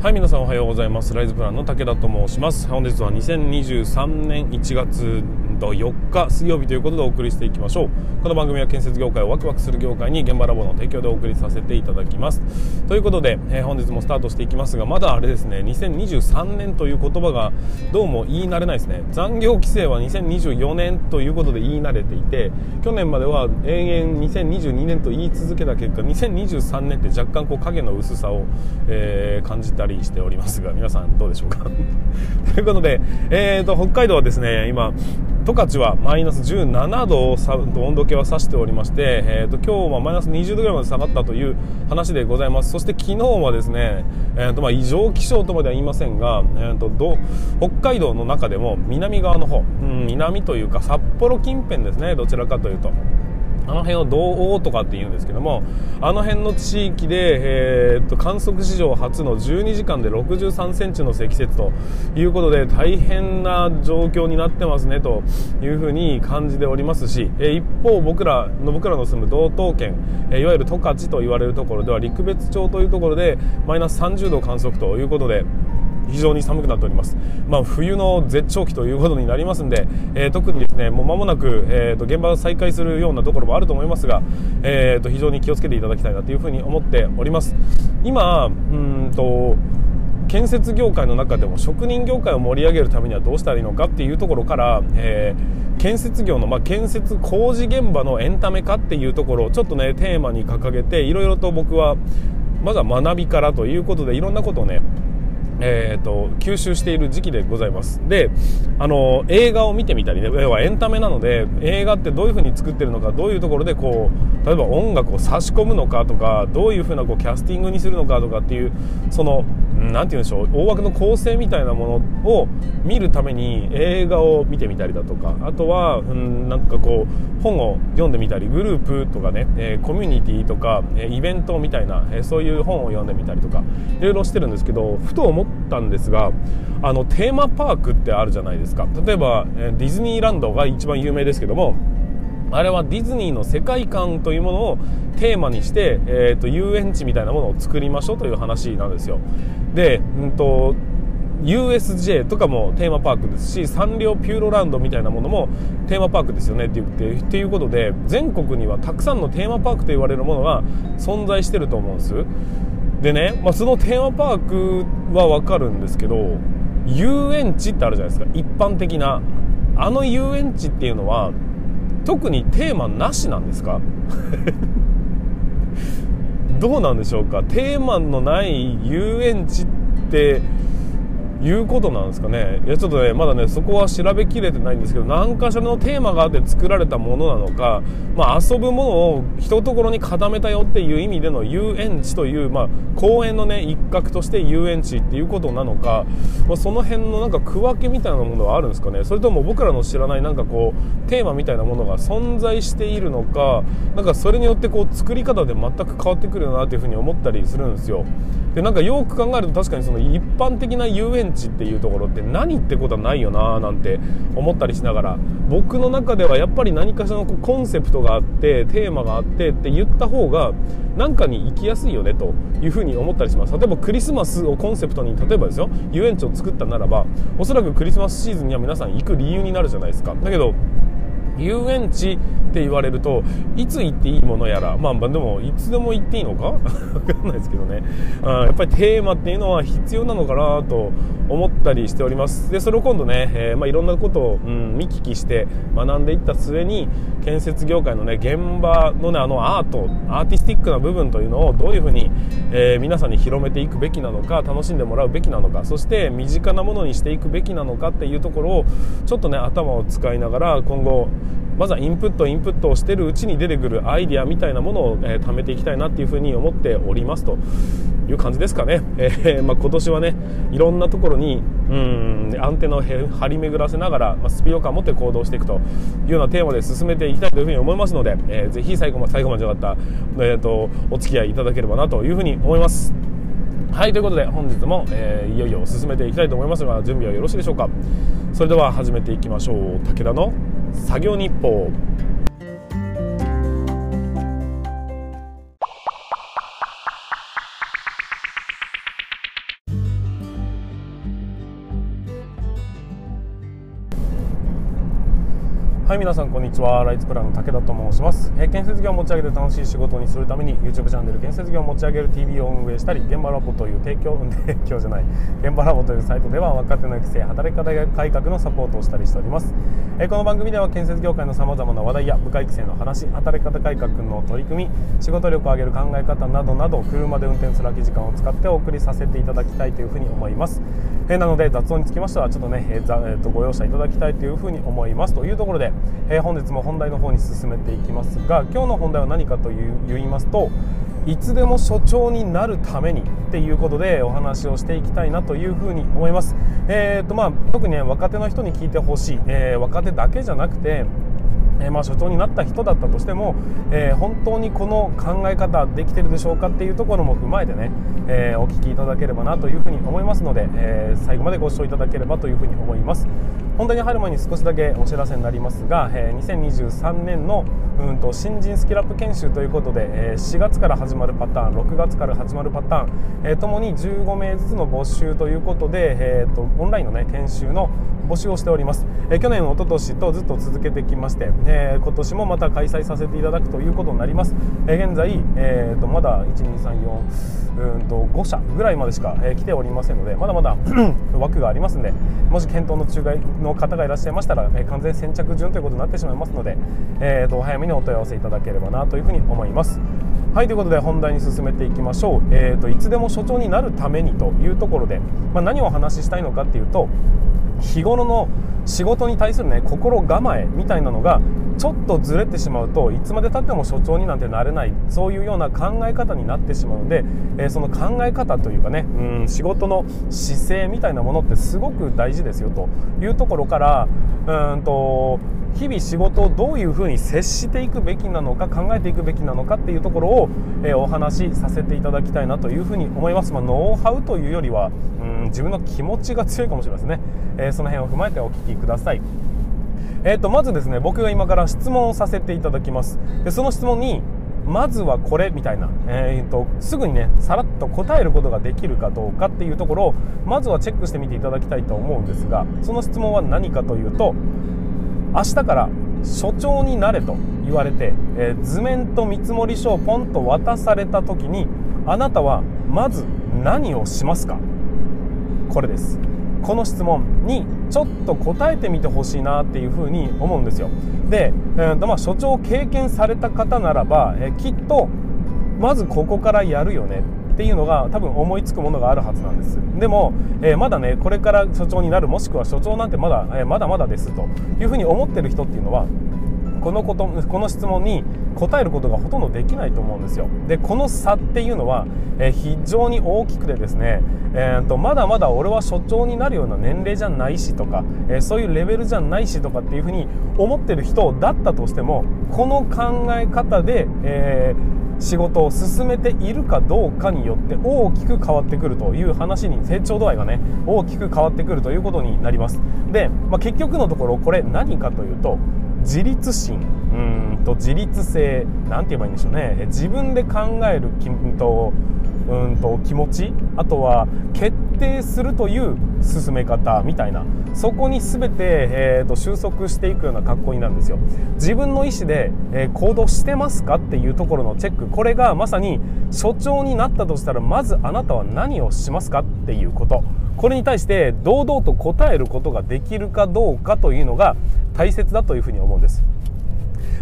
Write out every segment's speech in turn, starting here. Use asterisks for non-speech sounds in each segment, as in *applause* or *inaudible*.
はい皆さんおはようございます。ライズプランの武田と申します。本日は2023年1月4日水曜日ということでお送りしていきましょう。この番組は建設業界をワクワクする業界に現場ラボの提供でお送りさせていただきます。ということで、えー、本日もスタートしていきますがまだあれですね2023年という言葉がどうも言い慣れないですね。残業規制は2024年ということで言い慣れていて去年までは延々2022年と言い続けた結果2023年って若干こう影の薄さを、えー、感じたりしておりますが皆さんどうでしょうか？*laughs* ということで、えーと、北海道はですね今十勝はマイナス17度を温度計は指しておりまして、えーと、今日はマイナス20度ぐらいまで下がったという話でございますそして昨日はですね、えーとまあ、異常気象とまでは言いませんが、えーと、と北海道の中でも南側の方、うん、南というか札幌近辺ですねどちらかというと。あの辺を道央とかって言うんですけどもあの辺の地域で、えー、っと観測史上初の12時間で63センチの積雪ということで大変な状況になってますねというふうに感じておりますし、え、一方僕らの僕らの住む道東県、え、いわゆる十勝と言われるところでは陸別町というところでマイナス30度を観測ということで非常に寒くなっております、まあ、冬の絶頂期ということになりますんで、えー、特にですねもう間もなく、えーと、現場再開するようなところもあると思いますが、えーと、非常に気をつけていただきたいなというふうに思っております。今うんと建設業界の中でも職人業界を盛り上げるためにはどうしたらいいのかっていうところから、えー、建設業の、まあ、建設工事現場のエンタメ化っていうところをちょっとねテーマに掲げていろいろと僕はまずは学びからということでいろんなことをねえーと、吸収している時期でございます。であの映画を見てみたりね要はエンタメなので映画ってどういう風に作ってるのかどういうところでこう例えば音楽を差し込むのかとかどういう風なこうキャスティングにするのかとかっていうその何て言うんでしょう大枠の構成みたいなものを見るために映画を見てみたりだとかあとは、うん、なんかこう本を読んでみたりグループとかね、えー、コミュニティとか、えイベントみたいな、えー、そういう本を読んでみたりとかいろいろしてるんですけどふと思ったんですがあのテーマパークってあるじゃないですか。例えば、えディズニーランドが一番有名ですけどもあれはディズニーの世界観というものをテーマにして、えーと、遊園地みたいなものを作りましょうという話なんですよ。で、うんと USJ とかもテーマパークですしサンリオピューロランドみたいなものもテーマパークですよねって言ってっていうことで全国にはたくさんのテーマパークと言われるものが存在してると思うんです。でね、まあ、そのテーマパークは分かるんですけど遊園地ってあるじゃないですか。一般的な。あの遊園地っていうのは特にテーマなしなんですか？*laughs* どうなんでしょうか？テーマのない遊園地っていうことなんですかね。いやちょっとねまだねそこは調べきれてないんですけど何かしらのテーマがあって作られたものなのか、まあ、遊ぶものを一ところに固めたよっていう意味での遊園地という、まあ、公園のね一角として遊園地っていうことなのか、まあ、その辺のなんか区分けみたいなものはあるんですかね。それとも僕らの知らないなんかこうテーマみたいなものが存在しているのかなんかそれによってこう作り方で全く変わってくるなっていうふうに思ったりするんですよ。でなんかよく考えると確かにその一般的な遊園地っていうところって何ってことはないよななんて思ったりしながら僕の中ではやっぱり何かしらのコンセプトがあってテーマがあってって言った方が何かに行きやすいよねというふうに思ったりします。例えばクリスマスをコンセプトに例えばですよ遊園地を作ったならばおそらくクリスマスシーズンには皆さん行く理由になるじゃないですか。だけど遊園地って言われるといつ行っていいものやらまあでもいつでも行っていいのか？*laughs* 分かんないですけどね。あやっぱりテーマっていうのは必要なのかなと思ったりしております。でそれを今度ね、えー、まあ、いろんなことを、うん、見聞きして学んでいった末に建設業界のね現場のねあのアートアーティスティックな部分というのをどういうふうに、えー、皆さんに広めていくべきなのか楽しんでもらうべきなのかそして身近なものにしていくべきなのかっていうところをちょっとね頭を使いながら今後まずはインプットインプットをしてるうちに出てくるアイディアみたいなものを、えー、貯めていきたいなっていうふうに思っておりますという感じですかね、*laughs* えー、まあ、今年はねいろんなところにうんアンテナを張り巡らせながら、まあ、スピード感を持って行動していくというようなテーマで進めていきたいというふうに思いますので、えー、ぜひ最後まで最後までよかった、えーと、お付き合いいただければなというふうに思います。はいということで本日も、えー、いよいよ進めていきたいと思いますが準備はよろしいでしょうか。それでは始めていきましょう。武田の作業日報。はい皆さんこんにちは。ライツプランの武田と申します、えー、建設業を持ち上げて楽しい仕事にするために YouTube チャンネル建設業を持ち上げる TV を運営したり現場ラボという提供提供じゃない現場ラボというサイトでは若手の育成働き方改革のサポートをしたりしております、えー、この番組では建設業界のさまざまな話題や部下育成の話働き方改革の取り組み仕事力を上げる考え方などなど車で運転する空き時間を使ってお送りさせていただきたいというふうに思います、えー、なので雑音につきましてはちょっとね、えーえー、とご容赦いただきたいというふうに思います。というところでえー、本日も本題の方に進めていきますが今日の本題は何かという言いますといつでも所長になるためにっていうことでお話をしていきたいなというふうに思います、えーとまあ、特に、ね、若手の人に聞いてほしい、えー、若手だけじゃなくてえ、まあ、所長になった人だったとしても、えー、本当にこの考え方できてるでしょうかっていうところも踏まえてね、えー、お聞きいただければなというふうに思いますので、え最後までご視聴いただければというふうに思います。本題に入る前に少しだけお知らせになりますが、え2023年のうんと新人スキルアップ研修ということで、え4月から始まるパターン6月から始まるパターン、えともに15名ずつの募集ということで、えーと、オンラインの、ね、研修の募集をしております、え去年一昨年とずっと続けてきましてえー、今年もまた開催させていただくということになります、えー、現在、えーと、まだ1234うんと5社ぐらいまでしか、えー、来ておりませんのでまだまだ *clears throat* 枠がありますのでもし検討の中外のの方がいらっしゃいましたら、えー、完全先着順ということになってしまいますので、えーと、早めにお問い合わせいただければなというふうに思います。はいということで本題に進めていきましょう、えーと、いつでも所長になるためにというところで、まあ、何をお話ししたいのかっていうと日頃の仕事に対するね心構えみたいなのがちょっとずれてしまうといつまでたっても所長になんてなれないそういうような考え方になってしまうので、えー、その考え方というかねうん仕事の姿勢みたいなものってすごく大事ですよというところからうんと日々仕事をどういうふうに接していくべきなのか考えていくべきなのかっていうところを、えー、お話しさせていただきたいなというふうに思います、まあ、ノウハウというよりはうん自分の気持ちが強いかもしれないですね、えー、その辺を踏まえてお聞きください。えーと、まずですね僕が今から質問をさせていただきます。でその質問にまずはこれみたいな、えーと、すぐにねさらっと答えることができるかどうかっていうところをまずはチェックしてみていただきたいと思うんですがその質問は何かというと明日から所長になれと言われて、えー、図面と見積書をポンと渡された時にあなたはまず何をしますか？これです。この質問にちょっと答えてみてほしいなっていうふうに思うんですよ。で、えーとまあ、所長を経験された方ならば、えー、きっとまずここからやるよねっていうのが多分思いつくものがあるはずなんです。でも、えー、まだねこれから所長になるもしくは所長なんてまだ、えー、まだまだですというふうに思ってる人っていうのはこのことこの質問に答えることがほとんどできないと思うんですよ。でこの差っていうのは、え、非常に大きくてですね、えーと、まだまだ俺は所長になるような年齢じゃないしとか、え、そういうレベルじゃないしとかっていうふうに思ってる人だったとしてもこの考え方で、えー、仕事を進めているかどうかによって大きく変わってくるという話に成長度合いがね大きく変わってくるということになります。で、まあ、結局のところこれ何かというと自立心。うん。と自立性。なんて言えばいいんでしょうね。自分で考えるきとうんと気持ち。あとは決定するという進め方みたいな。そこに全て、えーと、収束していくような格好になるんですよ。自分の意思で、えー、行動してますかっていうところのチェック。これがまさに所長になったとしたらまずあなたは何をしますかっていうこと。これに対して堂々と答えることができるかどうかというのが大切だというふうに思うんです。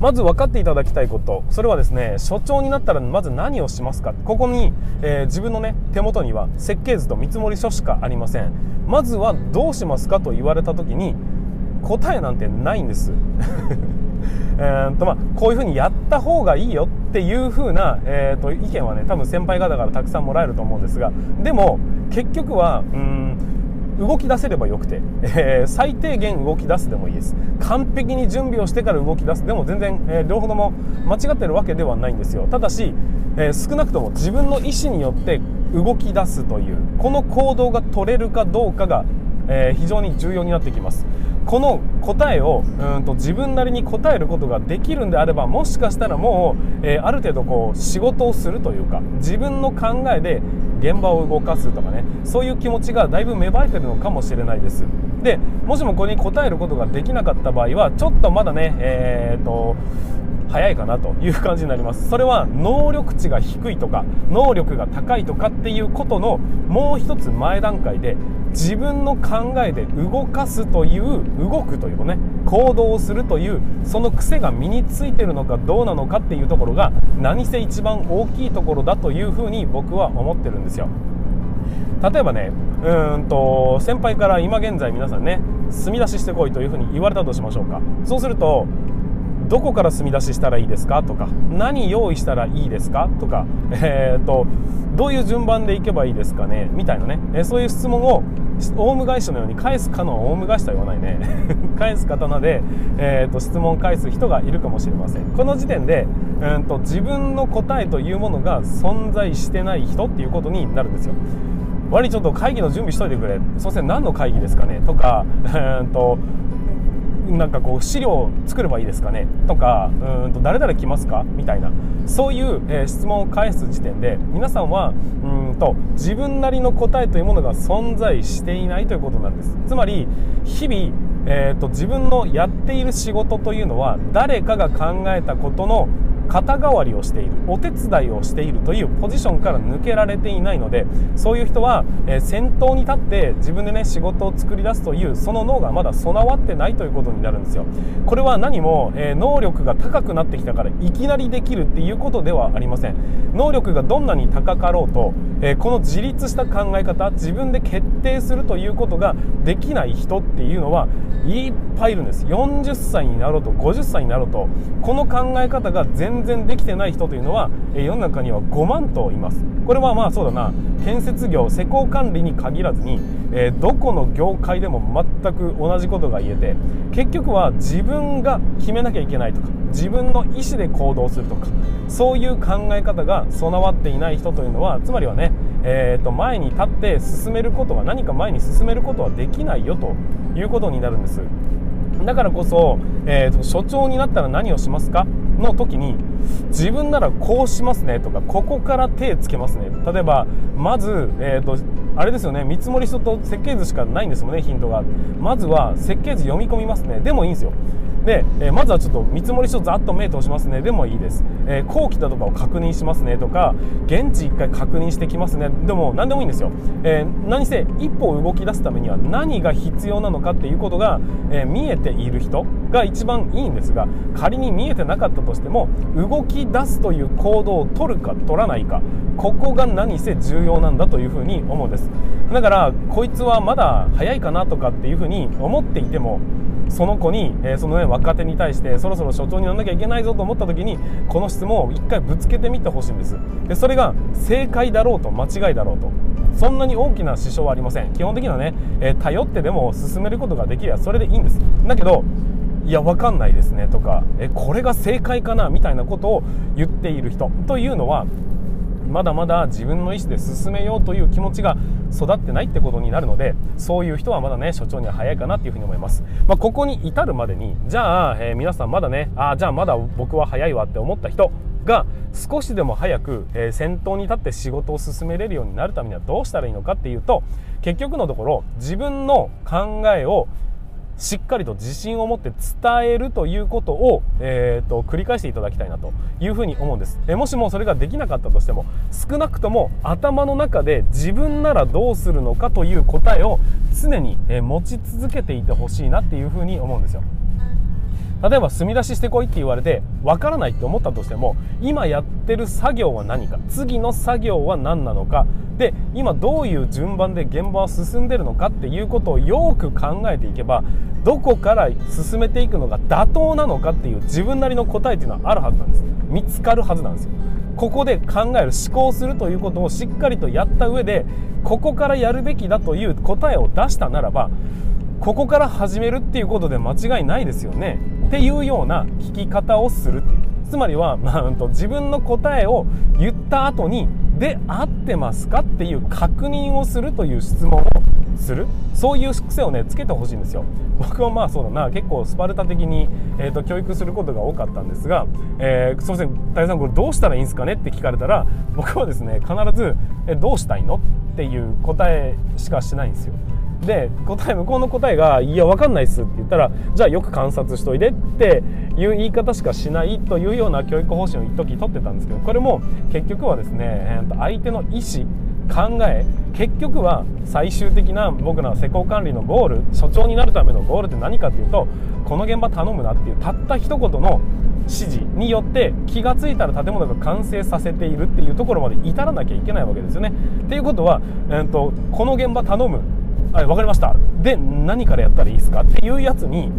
まず分かっていただきたいこと。それはですね所長になったらまず何をしますか。ここに、えー、自分のね手元には設計図と見積書しかありません。まずはどうしますかと言われた時に答えなんてないんです。*laughs* えとまあ、こういうふうにやった方がいいよっていうふうな、えーと、意見はね多分先輩方からたくさんもらえると思うんですがでも結局はうん動き出せればよくて、えー、最低限動き出すでもいいです。完璧に準備をしてから動き出す。でも全然、えー、両方とも間違ってるわけではないんですよ。ただし、えー、少なくとも自分の意思によって動き出すというこの行動が取れるかどうかが、え非常に重要になってきます。この答えをうんと自分なりに答えることができるんであればもしかしたらもう、えー、ある程度こう仕事をするというか自分の考えで現場を動かすとかねそういう気持ちがだいぶ芽生えてるのかもしれないです。でもしもこれに答えることができなかった場合はちょっとまだねえー、っと早いかなという感じになります。それは能力値が低いとか能力が高いとかっていうことのもう一つ前段階で自分の考えで動かすという動くというね行動をするというその癖が身についてるのかどうなのかっていうところが何せ一番大きいところだというふうに僕は思ってるんですよ。例えばねうんと先輩から今現在皆さんね住み出ししてこいというふうに言われたとしましょうか。そうするとどこから住み出ししたらいいですか？とか何用意したらいいですか？とか、*laughs* えーと、どういう順番で行けばいいですかね？みたいなね、えそういう質問をオウム返しのように返すかのオウム返しとは言わないね。*laughs* 返す刀で、えーと、質問返す人がいるかもしれません。この時点で、うんと自分の答えというものが存在してない人っていうことになるんですよ。割ちょっと会議の準備しといてくれ。そして何の会議ですかね？とか、えーとなんかこう資料を作ればいいですかねとかうんと誰々来ますか？みたいな。そういう、えー、質問を返す時点で皆さんはうんと自分なりの答えというものが存在していないということなんです。つまり日々、えーと自分のやっている仕事というのは誰かが考えたことの肩代わりをしているお手伝いをしているというポジションから抜けられていないのでそういう人は、えー、先頭に立って自分でね仕事を作り出すというその脳がまだ備わってないということになるんですよ。これは何も、えー、能力が高くなってきたからいきなりできるっていうことではありません。能力がどんなに高かろうと、えー、この自立した考え方自分で決定するということができない人っていうのはいっぱいいるんです。40歳になろうと50歳になろうと。この考え方が全然できてない人というのは世の中には5万といます。これはまあそうだな。建設業施工管理に限らずに、え、どこの業界でも全く同じことが言えて結局は自分が決めなきゃいけないとか自分の意思で行動するとかそういう考え方が備わっていない人というのはつまりはね、えー、と前に立って進めることが何か前に進めることはできないよということになるんです。だからこそ、えー、所長になったら何をしますか？の時に自分ならこうしますねとかここから手つけますね。例えばまず、えーと、あれですよね。見積もり書と設計図しかないんですもんねヒントが。まずは設計図読み込みますね。でもいいんですよ。で、え、まずはちょっと見積もり書ざっと目通しますね。でもいいです、えー、後期だとかを確認しますね。とか現地1回確認してきますね。でも何でもいいんですよ、え、何せ一歩動き出すためには何が必要なのかっていうことが、え見えている人が一番いいんですが仮に見えてなかったとしても動き出すという行動を取るか取らないかここが何せ重要なんだというふうに思うんです。だからこいつはまだ早いかなとかっていうふうに思っていてもその子に、えー、そのね若手に対してそろそろ所長にならなきゃいけないぞと思った時にこの質問を一回ぶつけてみてほしいんです。でそれが正解だろうと間違いだろうと。そんなに大きな支障はありません。基本的にはね、えー、頼ってでも進めることができればそれでいいんです。だけどいや分かんないですねとかえこれが正解かなみたいなことを言っている人というのはまだまだ自分の意思で進めようという気持ちが育ってないってことになるのでそういう人はまだね所長には早いかなっていうふうに思います、まあ、ここに至るまでにじゃあ、えー、皆さんまだねああじゃあまだ僕は早いわって思った人が少しでも早く、えー、先頭に立って仕事を進めれるようになるためにはどうしたらいいのかっていうと結局のところ自分の考えをしっかりと自信を持って伝えるということを、えーと、繰り返していただきたいなというふうに思うんです。えもしもそれができなかったとしても少なくとも頭の中で自分ならどうするのかという答えを常に、え持ち続けていてほしいなっていうふうに思うんですよ。例えば墨出ししてこいって言われてわからないって思ったとしても今やってる作業は何か？次の作業は何なのか？で今どういう順番で現場は進んでるのかっていうことをよく考えていけばどこから進めていくのが妥当なのかっていう自分なりの答えっていうのはあるはずなんです。見つかるはずなんですよ。ここで考える思考するということをしっかりとやった上でここからやるべきだという答えを出したならばここから始めるっていうことで間違いないですよね。っていうような聞き方をするっていう。つまりは、まあ、自分の答えを言った後にで合ってますかっていう確認をするという質問をする。そういう癖をねつけてほしいんですよ。僕はまあそうだな結構スパルタ的に、えーと、教育することが多かったんですが、えー、すいません大さんこれどうしたらいいんですかねって聞かれたら僕はですね必ず「えどうしたいの?」っていう答えしかしないんですよ。で答え向こうの答えが「いや分かんないっす」って言ったら「じゃあよく観察しといで」っていう言い方しかしないというような教育方針を一時取ってたんですけどこれも結局はですね相手の意思考え結局は最終的な僕ら施工管理のゴール所長になるためのゴールって何かっていうとこの現場頼むなっていうたった一言の指示によって気が付いたら建物が完成させているっていうところまで至らなきゃいけないわけですよね。っていうことは、えーと、この現場頼むはい、分かりました。で何からやったらいいですかっていうやつに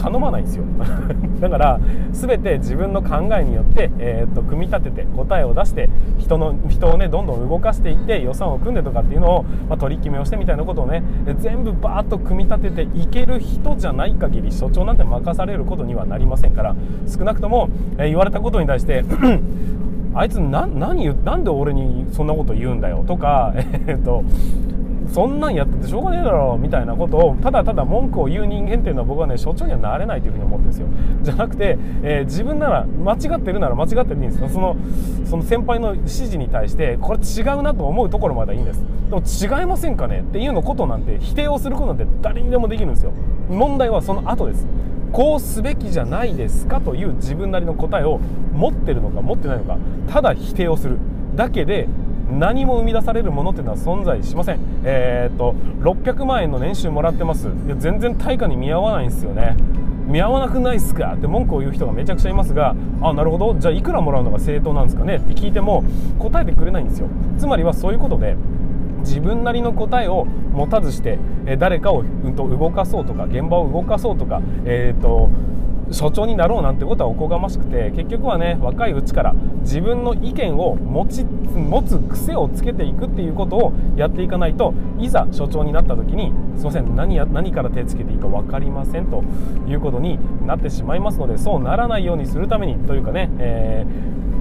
頼まないんですよ。*laughs* だから全て自分の考えによって、えー、っと組み立てて答えを出して人の人をねどんどん動かしていって予算を組んでとかっていうのを、まあ、取り決めをしてみたいなことをね全部バーッと組み立てていける人じゃない限り所長なんて任されることにはなりませんから少なくとも、えー、言われたことに対して *clears throat* あいつな何なんで俺にそんなこと言うんだよとか、えー、っとそんなんやっててしょうがねえだろみたいなことをただただ文句を言う人間っていうのは僕はね所長にはなれないというふうに思ってるんですよ。じゃなくて、えー、自分なら間違ってるなら間違ってるいいんですよ。そのその先輩の指示に対してこれ違うなと思うところまではいいんです。でも違いませんかね？っていうのことなんて否定をすることなんて誰にでもできるんですよ。問題はその後です。こうすべきじゃないですかという自分なりの答えを持ってるのか持ってないのかただ否定をする。だけで何も生み出されるものっていうのは存在しません。えー、っと600万円の年収もらってます。いや全然対価に見合わないんですよね。見合わなくないっすか？って文句を言う人がめちゃくちゃいますがあなるほど。じゃあいくらもらうのが正当なんですかね？って聞いても答えてくれないんですよ。つまりはそういうことで自分なりの答えを持たずして誰かを、うんと動かそうとか現場を動かそうとか、えーと所長になろうなんてことはおこがましくて結局はね若いうちから自分の意見を持ち持つ癖をつけていくっていうことをやっていかないといざ所長になった時にすいません何や何から手つけていいか分かりませんということになってしまいますのでそうならないようにするためにというかね、え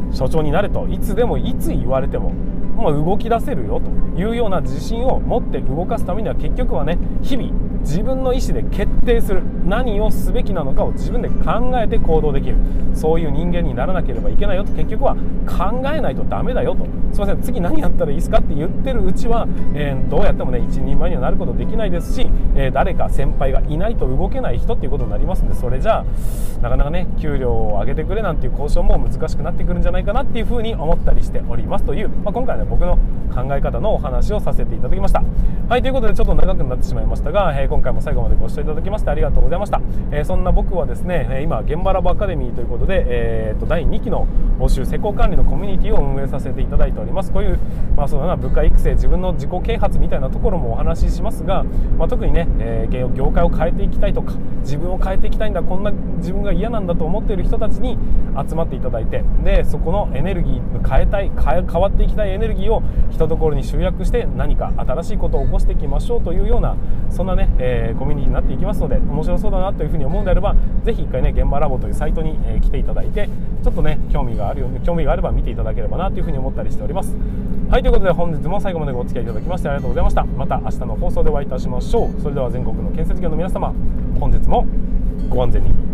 ー、所長になれといつでもいつ言われてもまあ、動き出せるよというような自信を持って動かすためには結局はね日々自分の意思で決定する。何をすべきなのかを自分で考えて行動できる。そういう人間にならなければいけないよと。結局は考えないとダメだよと。すいません。次何やったらいいですかって言ってるうちは、えー、どうやってもね一人前にはなることできないですし、えー、誰か先輩がいないと動けない人っていうことになりますんでそれじゃあなかなかね給料を上げてくれなんていう交渉も難しくなってくるんじゃないかなっていうふうに思ったりしておりますという、まあ、今回ね僕の考え方のお話をさせていただきました。はいということでちょっと長くなってしまいましたが、えー、今回も最後までご視聴いただきましてありがとうございました、えー、そんな僕はですね今現場ラボアカデミーということで、えー、と第2期の募集施工管理のコミュニティを運営させていただいております。こういう、まあ、そのような部下育成自分の自己啓発みたいなところもお話ししますが、まあ、特にね、えー、業界を変えていきたいとか自分を変えていきたいんだこんな自分が嫌なんだと思っている人たちに集まっていただいてでそこのエネルギー変えたい変わっていきたいエネルギーを一ところに集約して何か新しいことを起こしていきましょうというようなそんなね、えー、コミュニティになっていきます。ので面白そうだなというふうに思うんであればぜひ一回ね現場ラボというサイトに、え、来ていただいてちょっとね興味があるように興味があれば見ていただければなというふうに思ったりしております。はいということで本日も最後までお付き合いいただきましてありがとうございました。また明日の放送でお会いいたしましょう。それでは全国の建設業の皆様本日もご安全に。